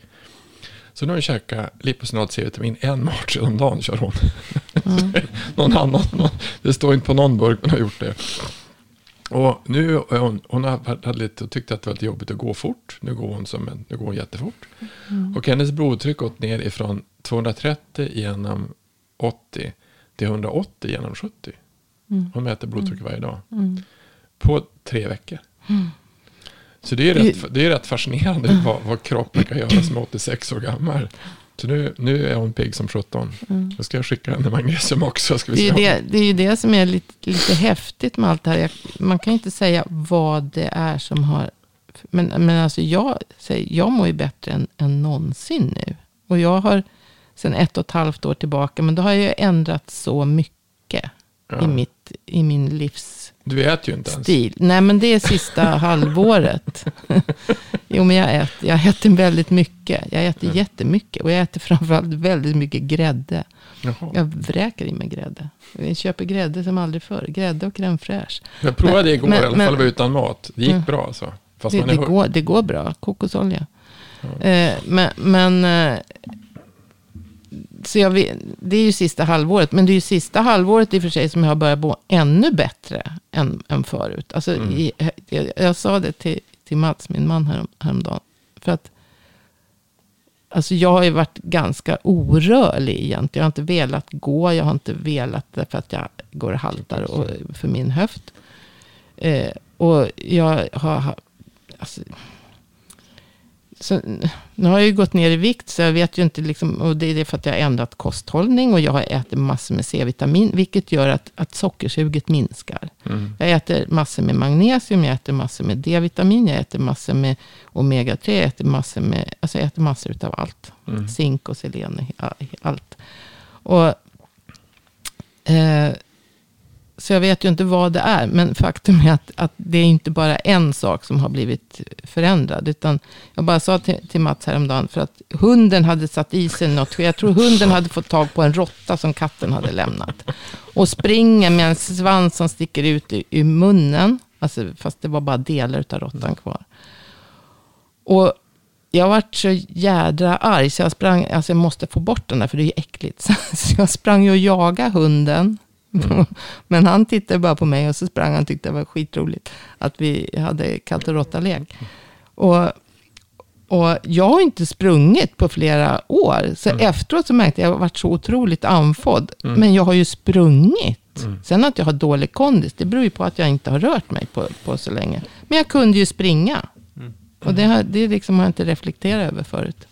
Så nu har hon käkat liposinat C-vitamin en match om dagen kör hon. Mm. [laughs] någon annan, någon, det står inte på någon burk men har gjort det. Och nu är hon, hon har hade lite, tyckte att det var lite jobbigt att gå fort. Nu går hon, som en, nu går hon jättefort. Och hennes blodtryck gått ner ifrån 230 genom 80 till 180 genom 70. Mm. Hon mäter blodtryck varje dag. Mm. På tre veckor. Så det är rätt, det är rätt fascinerande [laughs] vad, vad kroppen kan göra som är 86 år gammal. Så nu, nu är hon pigg som 17. Mm. Då ska jag skicka henne magnesium också. Ska vi Det är, ju det, det är ju det som är lite, lite häftigt med allt det här. Jag, man kan ju inte säga vad det är som har... Men, men alltså jag, säger, jag mår ju bättre än, än någonsin nu. Och jag har sedan ett och ett halvt år tillbaka. Men då har jag ju ändrat så mycket Ja. i, mitt, i min livsstil. Du äter ju inte ens. Nej men det är sista [laughs] halvåret. [laughs] Jo, men jag äter, jag äter väldigt mycket. Jag äter Mm. jättemycket. Och jag äter framförallt väldigt mycket grädde. Jaha. Jag vräker i mig grädde. Jag köper grädde som aldrig förr. Grädde och crème fraîche. Jag provade igår Men- i alla men- fall var utan mat. Det gick Mm. bra alltså. Fast Det, man är det, går, det går bra. Kokosolja. Eh, men men eh, så jag vet, det är ju sista halvåret. Men det är ju sista halvåret i och för sig som jag har börjat må ännu bättre än, än förut. Alltså, Mm. i, jag, jag sa det till, till Mats, min man, härom, häromdagen. För att Alltså jag har ju varit ganska orörlig egentligen. Jag har inte velat gå. Jag har inte velat därför att jag går och haltar och, för min höft. Eh, och jag har... ha- Alltså, så, nu har jag ju gått ner i vikt. Så jag vet ju inte liksom. Och det är för att jag har ändrat kosthållning. Och jag har ätit massor med C-vitamin. Vilket gör att, att sockersuget minskar. Mm. Jag äter massor med magnesium, jag äter massor med D-vitamin, jag äter massor med omega-3, jag äter massor med, alltså jag äter massor utav allt. Mm. Zink och selen, allt. Och, eh, så jag vet ju inte vad det är, men faktum är att, att det är inte bara en sak som har blivit förändrad. Utan jag bara sa till, till Mats häromdagen, för att hunden hade satt i sig något. Jag tror hunden hade fått tag på en råtta som katten hade lämnat. Och springer med en svans som sticker ut i, i munnen. Alltså, fast det var bara delar av råttan kvar. Och jag vart så jädra arg, så jag sprang, alltså jag måste få bort den där, för det är ju äckligt. [laughs] Så jag sprang ju och jagade hunden. [laughs] Men han tittade bara på mig och så sprang han och tyckte det var skitroligt att vi hade katt och råtta-lek. Och, och jag har inte sprungit på flera år. Så efteråt så märkte jag att jag varit så otroligt andfådd. Men jag har ju sprungit. Sen att jag har dålig kondis, det beror ju på att jag inte har rört mig på, på så länge. Men jag kunde ju springa. Och det, har, det liksom har jag inte reflekterat över förut.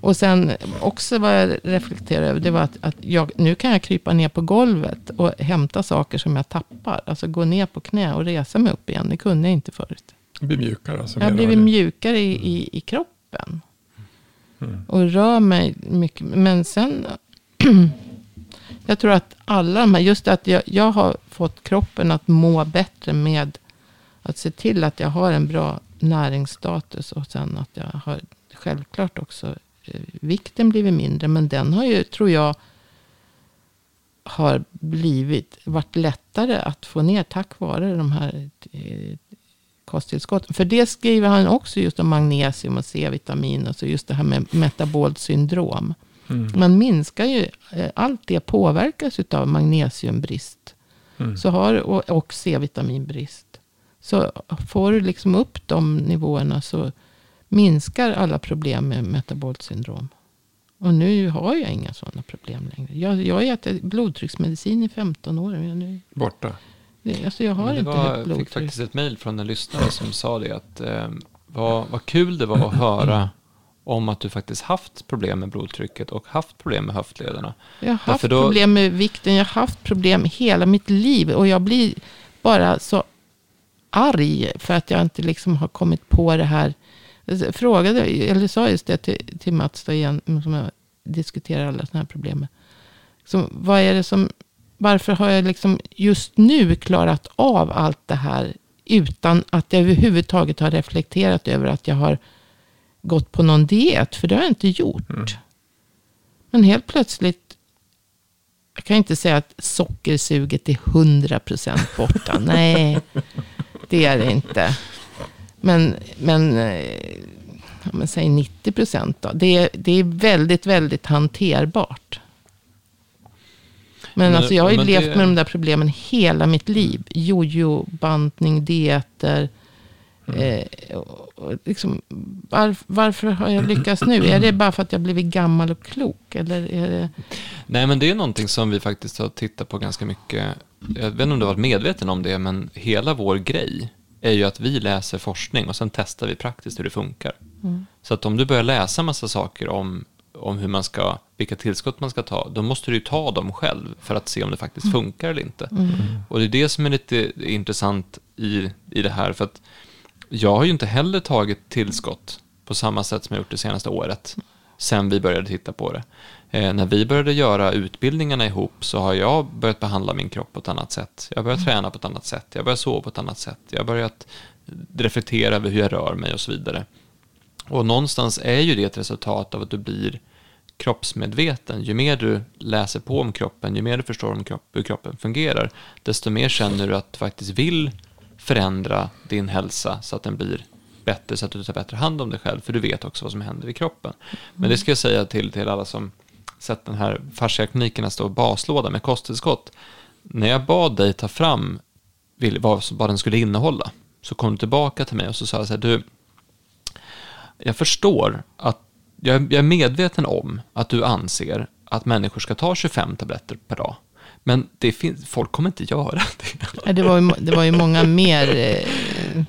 Mm. Och sen också vad jag reflekterade över, det var att, att jag, nu kan jag krypa ner på golvet och hämta saker som jag tappar. Alltså gå ner på knä och resa mig upp igen. Det kunde jag inte förut. Det blir mjukare alltså. Jag har blivit mjukare i, i, i kroppen. Mm. Och rör mig mycket. Men sen, [clears throat] jag tror att alla de här, just att jag, jag har fått kroppen att må bättre med att se till att jag har en bra näringsstatus. Och sen att jag har självklart också vikten blivit mindre. Men den har ju, tror jag, har blivit, varit lättare att få ner tack vare de här eh, kosttillskotten. För det skriver han också just om magnesium och C-vitamin. Och så just det här med metabolt syndrom. Mm. Man minskar ju, eh, allt det påverkas av magnesiumbrist. Mm. Så har, och, och C-vitaminbrist. Så får du liksom upp de nivåerna så minskar alla problem med metabolt syndrom. Och nu har jag inga sådana problem längre. Jag, jag har ätit blodtrycksmedicin i 15 år. Men nu, Borta. det, alltså jag har det inte var, högt jag fick blodtryck. faktiskt ett mejl från en lyssnare som sa det att eh, vad, vad kul det var att höra om att du faktiskt haft problem med blodtrycket och haft problem med höftlederna. Jag har haft då- problem med vikten. Jag har haft problem hela mitt liv. Och jag blir bara så arg för att jag inte liksom har kommit på det här. Jag frågade, eller sa just det till, till Mats då igen, som jag diskuterar alla sådana här problem med. Så vad är det som, varför har jag liksom just nu klarat av allt det här utan att jag överhuvudtaget har reflekterat över att jag har gått på någon diet? För det har jag inte gjort. Men helt plötsligt, jag kan inte säga att sockersuget är 100% borta. [laughs] Nej, det är det inte. Men, men, eh, ja, men säg 90% då. Det är, det är väldigt, väldigt hanterbart. Men, Men- alltså jag har ju levt det- med de där problemen hela mitt liv. Jojo, bantning, dieter. Eh, och, och liksom, var, varför har jag lyckats nu? Är det bara för att jag blivit gammal och klok? Eller är det... Nej, men det är någonting som vi faktiskt har tittat på ganska mycket. Jag vet inte om du har varit medveten om det, men hela vår grej är ju att vi läser forskning och sen testar vi praktiskt hur det funkar. Så att om du börjar läsa massa saker om, om hur man ska, vilka tillskott man ska ta, då måste du ju ta dem själv för att se om det faktiskt funkar eller inte. Och det är det som är lite intressant i, i det här, för att jag har ju inte heller tagit tillskott på samma sätt som jag gjort det senaste året, sen vi började titta på det. Eh, när vi började göra utbildningarna ihop så har jag börjat behandla min kropp på ett annat sätt. Jag har börjat träna på ett annat sätt. Jag har börjat sova på ett annat sätt. Jag har börjat reflektera över hur jag rör mig och så vidare. Och någonstans är ju det ett resultat av att du blir kroppsmedveten. Ju mer du läser på om kroppen, ju mer du förstår om kropp, hur kroppen fungerar, desto mer känner du att du faktiskt vill förändra din hälsa så att den blir bättre, så att du tar bättre hand om dig själv, för du vet också vad som händer i kroppen. Men det ska jag säga till, till alla som sett den här fasciaklinikerna stå baslåda med kosttillskott. När jag bad dig ta fram vad, vad den skulle innehålla, så kom du tillbaka till mig och så sa jag så här, du, jag förstår att, jag, jag är medveten om att du anser att människor ska ta 25 tabletter per dag. Men det finns, folk kommer inte göra det. [laughs] Det var ju, det var ju många mer... Eh...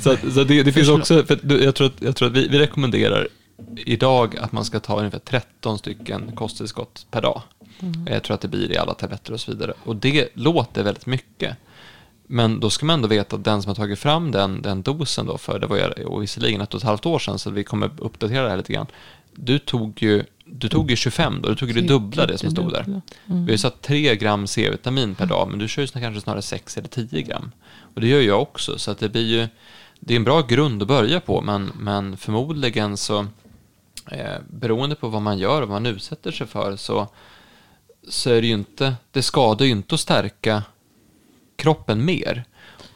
Så, så det, det finns också, för jag tror att, jag tror att vi, vi, rekommenderar idag att man ska ta ungefär 13 stycken kosttillskott per dag. Mm. Jag tror att det blir i alla tabletter och så vidare. Och det låter väldigt mycket. Men då ska man ändå veta att den som har tagit fram den, den dosen då, för det var ju visserligen ett och ett halvt år sedan, så vi kommer uppdatera det här lite grann. Du tog ju, du tog ju 25 då, du tog ju det dubbla det som stod där. Mm. Vi har ju satt 3 gram C-vitamin per dag, men du kör ju kanske snarare 6 eller 10 gram. Och det gör jag också, så att det blir ju, det är en bra grund att börja på, men, men förmodligen så, eh, beroende på vad man gör och vad man utsätter sig för, så, så är det ju inte, det skadar ju inte att stärka kroppen mer.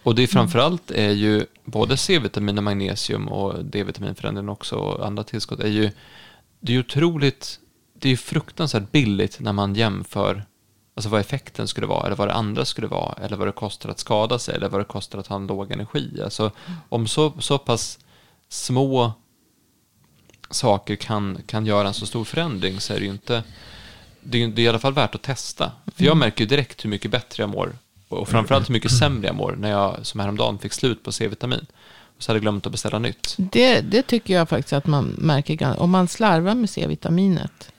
Och det är framförallt är ju både C-vitamin och magnesium och D-vitamin för den också och andra tillskott är ju det är otroligt, det är fruktansvärt billigt när man jämför alltså vad effekten skulle vara eller vad det andra skulle vara eller vad det kostar att skada sig eller vad det kostar att ha en låg energi. Alltså om så, så pass små saker kan, kan göra en så stor förändring så är det ju inte det är, det är i alla fall värt att testa. För jag märker ju direkt hur mycket bättre jag mår och framförallt hur mycket sämre jag mår när jag som häromdagen fick slut på C-vitamin. Och så hade jag glömt att beställa nytt. Det, det tycker jag faktiskt att man märker. Om man slarvar med C-vitaminet.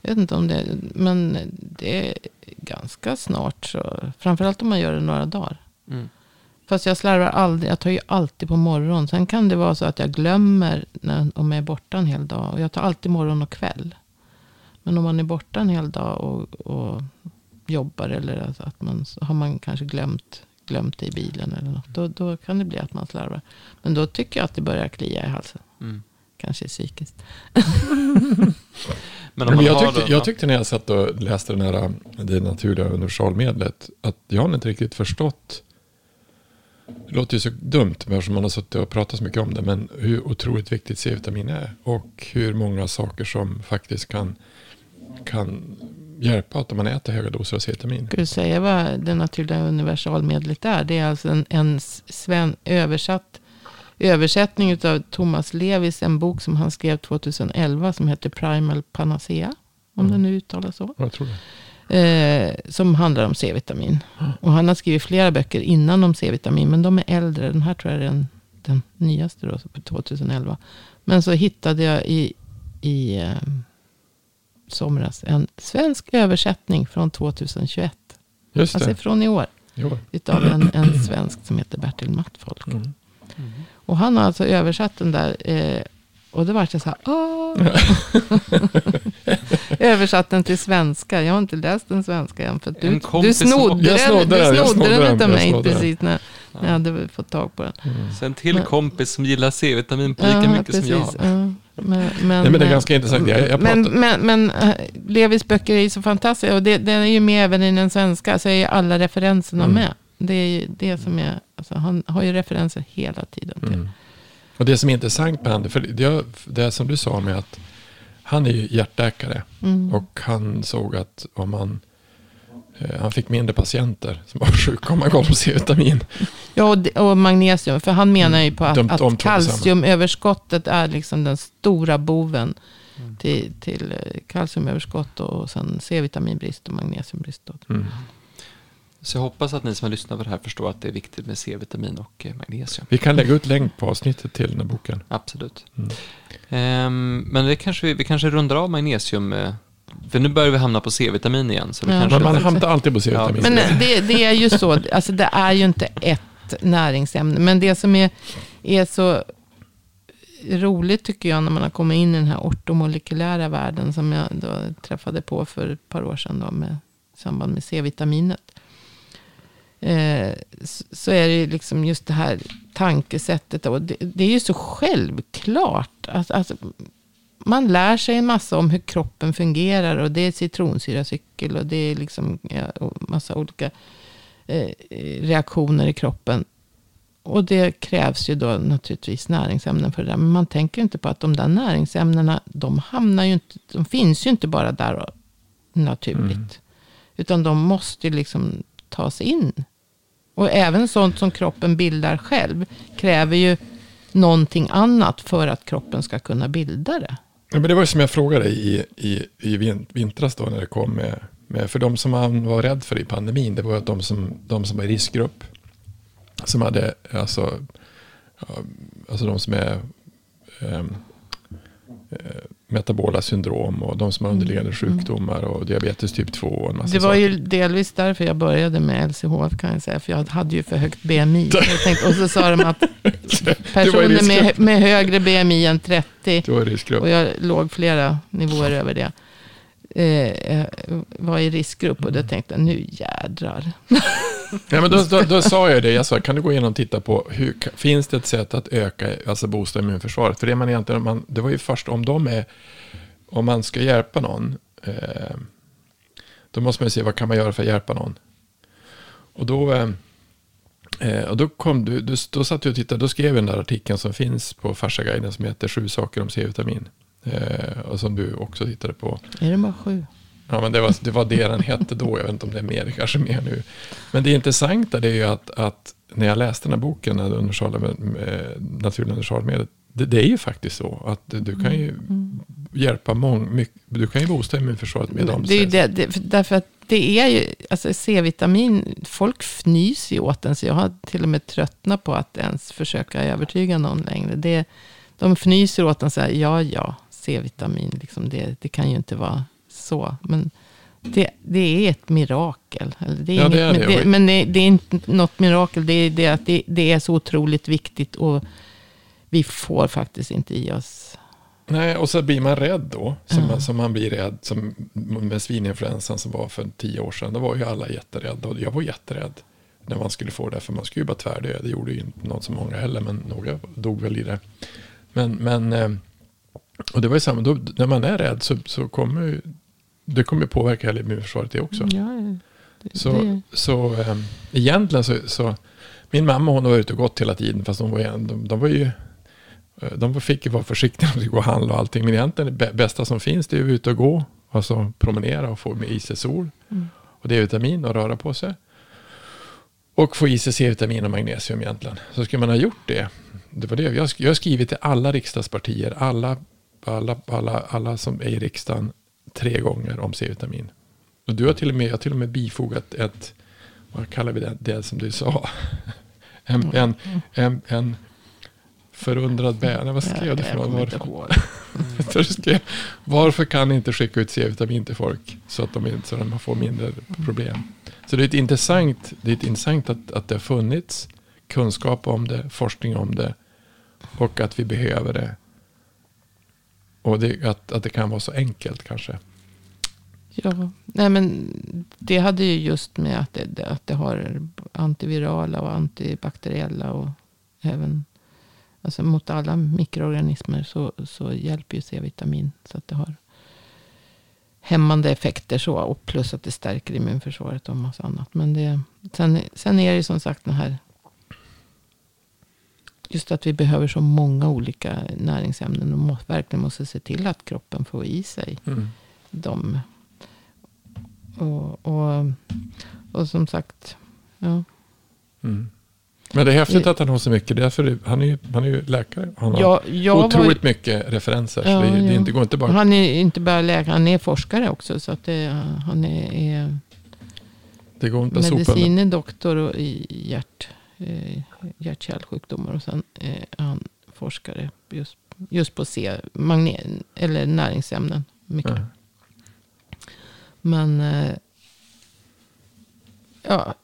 Jag vet inte om det, men det är ganska snart. Så, framförallt om man gör det några dagar. Mm. Fast jag slarvar aldrig. Jag tar ju alltid på morgon. Sen kan det vara så att jag glömmer när, om jag är borta en hel dag. Och jag tar alltid morgon och kväll. Men om man är borta en hel dag och, och jobbar eller alltså att man har man kanske glömt, glömt det i bilen eller något. Då, då kan det bli att man slarvar. Men då tycker jag att det börjar klia i halsen. Mm. Kanske psykiskt. [laughs] Men, Men jag, tyckte, jag tyckte när jag satt och läste den här, det naturliga universalmedlet att jag har inte riktigt förstått det låter ju så dumt eftersom man har suttit och pratat så mycket om det. Men hur otroligt viktigt C-vitamin är. Och hur många saker som faktiskt kan, kan hjälpa att man äter höga doser av C-vitamin. Ska du säga vad det naturliga universalmedlet är? Det är alltså en, en sven, översatt översättning av Thomas Levis, en bok som han skrev 2011 som heter Primal Panacea. Om mm. den nu uttalas så. Jag tror det. Eh, som handlar om C-vitamin. Och han har skrivit flera böcker innan om C-vitamin. Men de är äldre. Den här tror jag är den, den nyaste då, 2011. Men så hittade jag i, i eh, somras en svensk översättning från 2021. Just det. Alltså från i år. Jo. Utav en, en svensk som heter Bertil Mattfolk. Mm. Mm. Och han har alltså översatt den där. Eh, och då var det så här. [laughs] översatt den till svenska. Jag har inte läst den svenska än. För du, du snodde den, snodde du snodde den av mig precis när, när jag hade fått tag på den. Mm. Sen till kompis som gillar C-vitamin lika ja, mycket precis, som jag. Ja. Men, men, Nej, men det är ganska intressant. Jag, jag men, men, men uh, Levis böcker är ju så fantastiska. Och det, den är ju med även i den svenska. Så är ju alla referenserna mm. med. Det är ju det som är. Alltså, han har ju referenser hela tiden. Till. Mm. Och det som är intressant med honom. För det, det som du sa med att han är ju hjärtläkare. Mm. Och han såg att om man Eh, han fick mindre patienter som var [laughs] sjuka om man gav dem C-vitamin. Ja, och, och, magnesium. För han menar ju på att, de, att kalciumöverskottet är liksom den stora boven mm. till, till eh, kalciumöverskott och sen C-vitaminbrist och magnesiumbrist. Mm. Så jag hoppas att ni som har lyssnat på det här förstår att det är viktigt med C-vitamin och eh, magnesium. Vi kan lägga ut länk på avsnittet till den här boken. Absolut. Mm. Um, men det kanske vi, vi kanske rundar av magnesium för nu börjar vi hamna på C-vitamin igen. Så ja. Men man hamnar alltid på C-vitamin. Ja. Men det, det, är ju så, alltså det är ju inte ett näringsämne. Men det som är, är så roligt tycker jag när man har kommit in i den här ortomolekylära världen. Som jag då träffade på för ett par år sedan då med, i samband med C-vitaminet. Eh, så, är det ju liksom just det här tankesättet. Och det, det är ju så självklart. Att, alltså, man lär sig en massa om hur kroppen fungerar. Och det är citronsyracykel och det är liksom ja, massa olika eh, reaktioner i kroppen. Och det krävs ju då naturligtvis näringsämnen för det där. Men man tänker inte på att de där näringsämnena, de hamnar ju inte, de finns ju inte bara där naturligt. Mm. Utan de måste liksom tas in. Och även sånt som kroppen bildar själv kräver ju någonting annat för att kroppen ska kunna bilda det. Ja, men det var ju som jag frågade i, i, i vintras då när det kom med, med, för de som man var rädd för i pandemin, det var att de som, de som var i riskgrupp, som hade, alltså, alltså de som är um, metabola syndrom och de som har underliggande mm. sjukdomar och diabetes typ 2 och en massa Det var saker. ju delvis därför jag började med LCHF kan jag säga. För jag hade ju för högt BMI. [laughs] jag tänkte, och så sa de att [laughs] personer med, med högre BMI än 30. Och jag låg flera nivåer över det. Eh, var i riskgrupp och då tänkte jag nu jädrar. [laughs] ja, men då, då, då, sa jag det, jag sa kan du gå igenom och titta på, hur, finns det ett sätt att öka, alltså boosta immunförsvaret? För det, man egentligen, man, det var ju först om de är, om man ska hjälpa någon, eh, då måste man ju se vad kan man göra för att hjälpa någon. Och då, eh, eh och då, kom du, då, då satt du och tittade, då skrev jag den där artikeln som finns på Farsaguiden som heter Sju saker om C-vitamin. Eh, och som du också tittade på. Är det bara sju? Ja, men det var, det var det den hette då. Jag vet inte om det är mer, kanske mer nu. Men det intressanta det är ju att, att när jag läste den här boken, Naturliga universalmedel, det, det är ju faktiskt så att du kan ju mm. hjälpa många, du kan ju boosta immunförsvaret med dem. Det är det, det, därför att det är ju, alltså C-vitamin, folk fnyser ju åt den, så jag har till och med tröttnat på att ens försöka övertyga någon längre. Det, de fnyser åt den så här, ja, ja, C-vitamin, liksom det, det kan ju inte vara så. Men det, det är ett mirakel. Det är ja, inget, det är. Men, det, men det, det, är inte något mirakel. Det är det att det, det är så otroligt viktigt. Och vi får faktiskt inte i oss. Nej, och så blir man rädd då. Som, mm. man, som man blir rädd. Som med svininfluensan som var för tio år sedan. Då var ju alla jätterädda. Och jag var jätterädd. När man skulle få det. För man skulle ju bara tvärdö. Det gjorde ju inte någon så många heller. Men några dog väl i det. Men, men eh, och det var ju samma, då, när man är rädd så, så kommer det kommer påverka hela immunförsvaret det också. Ja, det, så det. så ähm, egentligen så, så, min mamma hon var ute och gått hela tiden fast de var, de, de var ju eh, de fick ju vara försiktiga när de gå och handla och allting. Men egentligen det bästa som finns det är att ute och gå. Alltså promenera och få med i sig sol. Mm. Och D-vitamin och röra på sig. Och få i sig C-vitamin och magnesium egentligen. Så skulle man ha gjort det. Det var det. Jag, jag har skrivit till alla riksdagspartier. Alla alla, alla, alla som är i riksdagen tre gånger om C-vitamin. Och du har till och med, jag har till och med bifogat ett, vad kallar vi det, det som du sa? [laughs] En, en, en, en förundrad bärare, vad skrev du för något? Varför, [laughs] skrev, varför kan ni inte skicka ut C-vitamin till folk så att de, så de får mindre problem? Så det är ett intressant, det är ett intressant att, att det har funnits kunskap om det, forskning om det och att vi behöver det och det, att, att det kan vara så enkelt kanske. Ja, nej men det hade ju just med att det, att det har antivirala och antibakteriella och även alltså mot alla mikroorganismer så, så hjälper ju C-vitamin. Så att det har hämmande effekter så. Och plus att det stärker immunförsvaret och massa annat. Men det, sen, sen är det ju som sagt den här just att vi behöver så många olika näringsämnen och må, verkligen måste se till att kroppen får i sig mm. Och, och, och som sagt, ja. Mm. Men det är häftigt att han har så mycket. Därför han, är ju, han är ju läkare. Han har ja, otroligt var, mycket referenser. Ja, det, det, inte, går inte bara... Han är inte bara läkare, han är forskare också. Så att det, han är, är det går inte medicine doktor i hjärt eh, hjärt-kärlsjukdomar. Och sen är han forskare just, just på C, magne, eller näringsämnen. Mycket. Mm. Men eh, ja,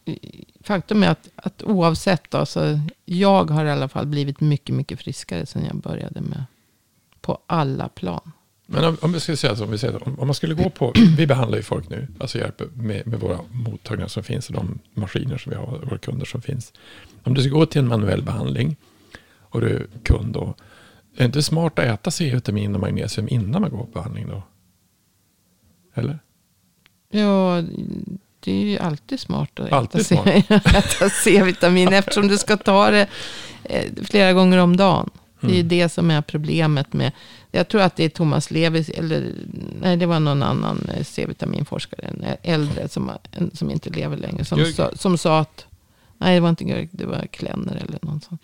faktum är att, att oavsett, då, så jag har i alla fall blivit mycket, mycket friskare sen jag började med. På alla plan. Men om, om vi ska säga så, om, vi säger, om, om man skulle gå på, [clears throat] vi behandlar ju folk nu, alltså hjälper med, med våra mottagningar som finns och de maskiner som vi har, våra kunder som finns. Om du ska gå till en manuell behandling och du är kund då, är det inte smart att äta C-vitamin och magnesium innan man går på behandling då? Eller? Ja, det är ju alltid smart att Alltid äta, smart. C, [laughs] äta C-vitamin eftersom du ska ta det eh, flera gånger om dagen. Det är ju Mm. det som är problemet med, jag tror att det är Thomas Levis, eller nej det var någon annan eh, C-vitaminforskare, en äldre som, som inte lever längre, som, sa, som sa att, nej det var inte Görg, det var Klenner eller någon sån,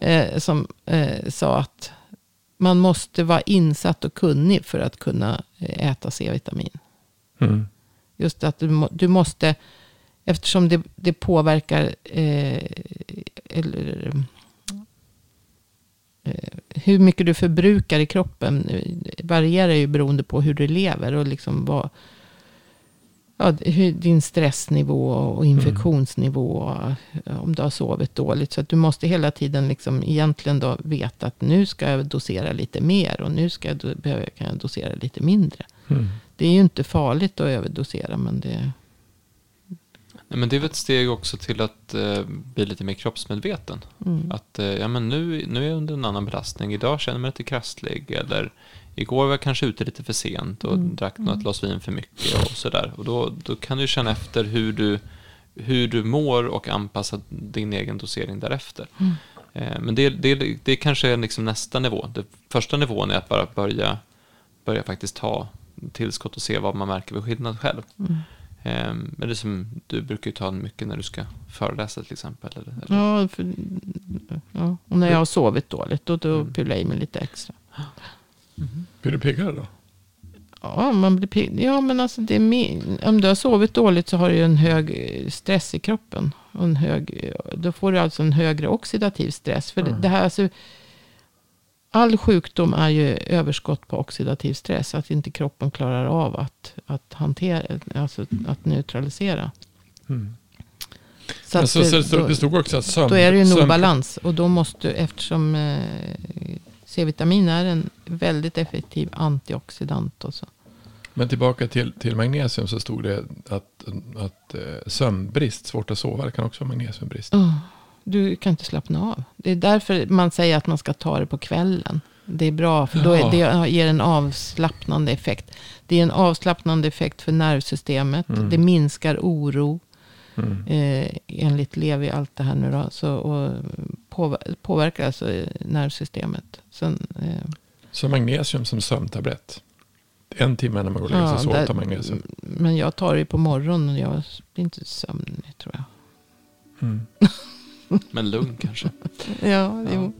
eh, som eh, sa att man måste vara insatt och kunnig för att kunna eh, äta C-vitamin. Mm. Just att du, du måste, eftersom det, det påverkar, eh, eller, eh, hur mycket du förbrukar i kroppen eh, varierar ju beroende på hur du lever och liksom vad, ja, din stressnivå och infektionsnivå, och om du har sovit dåligt. Så att du måste hela tiden liksom egentligen då veta att nu ska jag dosera lite mer och nu ska jag, behöver, kan jag dosera lite mindre. Mm. Det är ju inte farligt att överdosera, men det... Nej, men det är väl ett steg också till att eh, bli lite mer kroppsmedveten. Mm. Att eh, ja, men nu, nu är jag under en annan belastning. Idag känner jag mig lite krasslig. Eller igår var jag kanske ute lite för sent och Mm. drack något glas vin för mycket och sådär. Och då, då kan du känna efter hur du, hur du mår och anpassa din egen dosering därefter. Mm. Eh, men det, det, det kanske är liksom nästa nivå. Det första nivån är att bara börja, börja faktiskt ta tillskott och se vad man märker för skillnad själv. Mm. Eh, Men det som, du brukar ju ta mycket när du ska föreläsa till exempel. Eller, eller. Ja, för, ja, och när jag har sovit dåligt, då, då Mm. pyller jag i mig lite extra. Blir du piggare då? Ja, man blir pigg. Ja, men alltså det är min, om du har sovit dåligt så har du ju en hög eh, stress i kroppen. Och en hög, eh, då får du alltså en högre oxidativ stress. För det, Mm. det här, alltså, all sjukdom är ju överskott på oxidativ stress. Att inte kroppen klarar av att, att hantera, alltså att neutralisera. Mm. Så, att så, så, det- så, då- det stod också att sömn... Då är det ju en obalans. Och då måste, eftersom eh, C-vitamin är en väldigt effektiv antioxidant. Och så. Men tillbaka till, till magnesium så stod det att, att eh, sömnbrist, svårt att sova, det kan också vara magnesiumbrist. Oh, du kan inte slappna av. Det är därför man säger att man ska ta det på kvällen. Det är bra, för då är, det ger en avslappnande effekt. Det är en avslappnande effekt för nervsystemet. Mm. Det minskar oro. Mm. Eh, enligt Levi, allt det här nu då. Så, och påver- påverkar alltså eh, nervsystemet. Sen, eh, Så magnesium som sömntablett. En timme när man går och lägger sig Ja, sover magnesium. Men jag tar det på morgonen och jag blir inte sömnig tror jag. Mm. [laughs] Men lugn kanske. Ja, jo.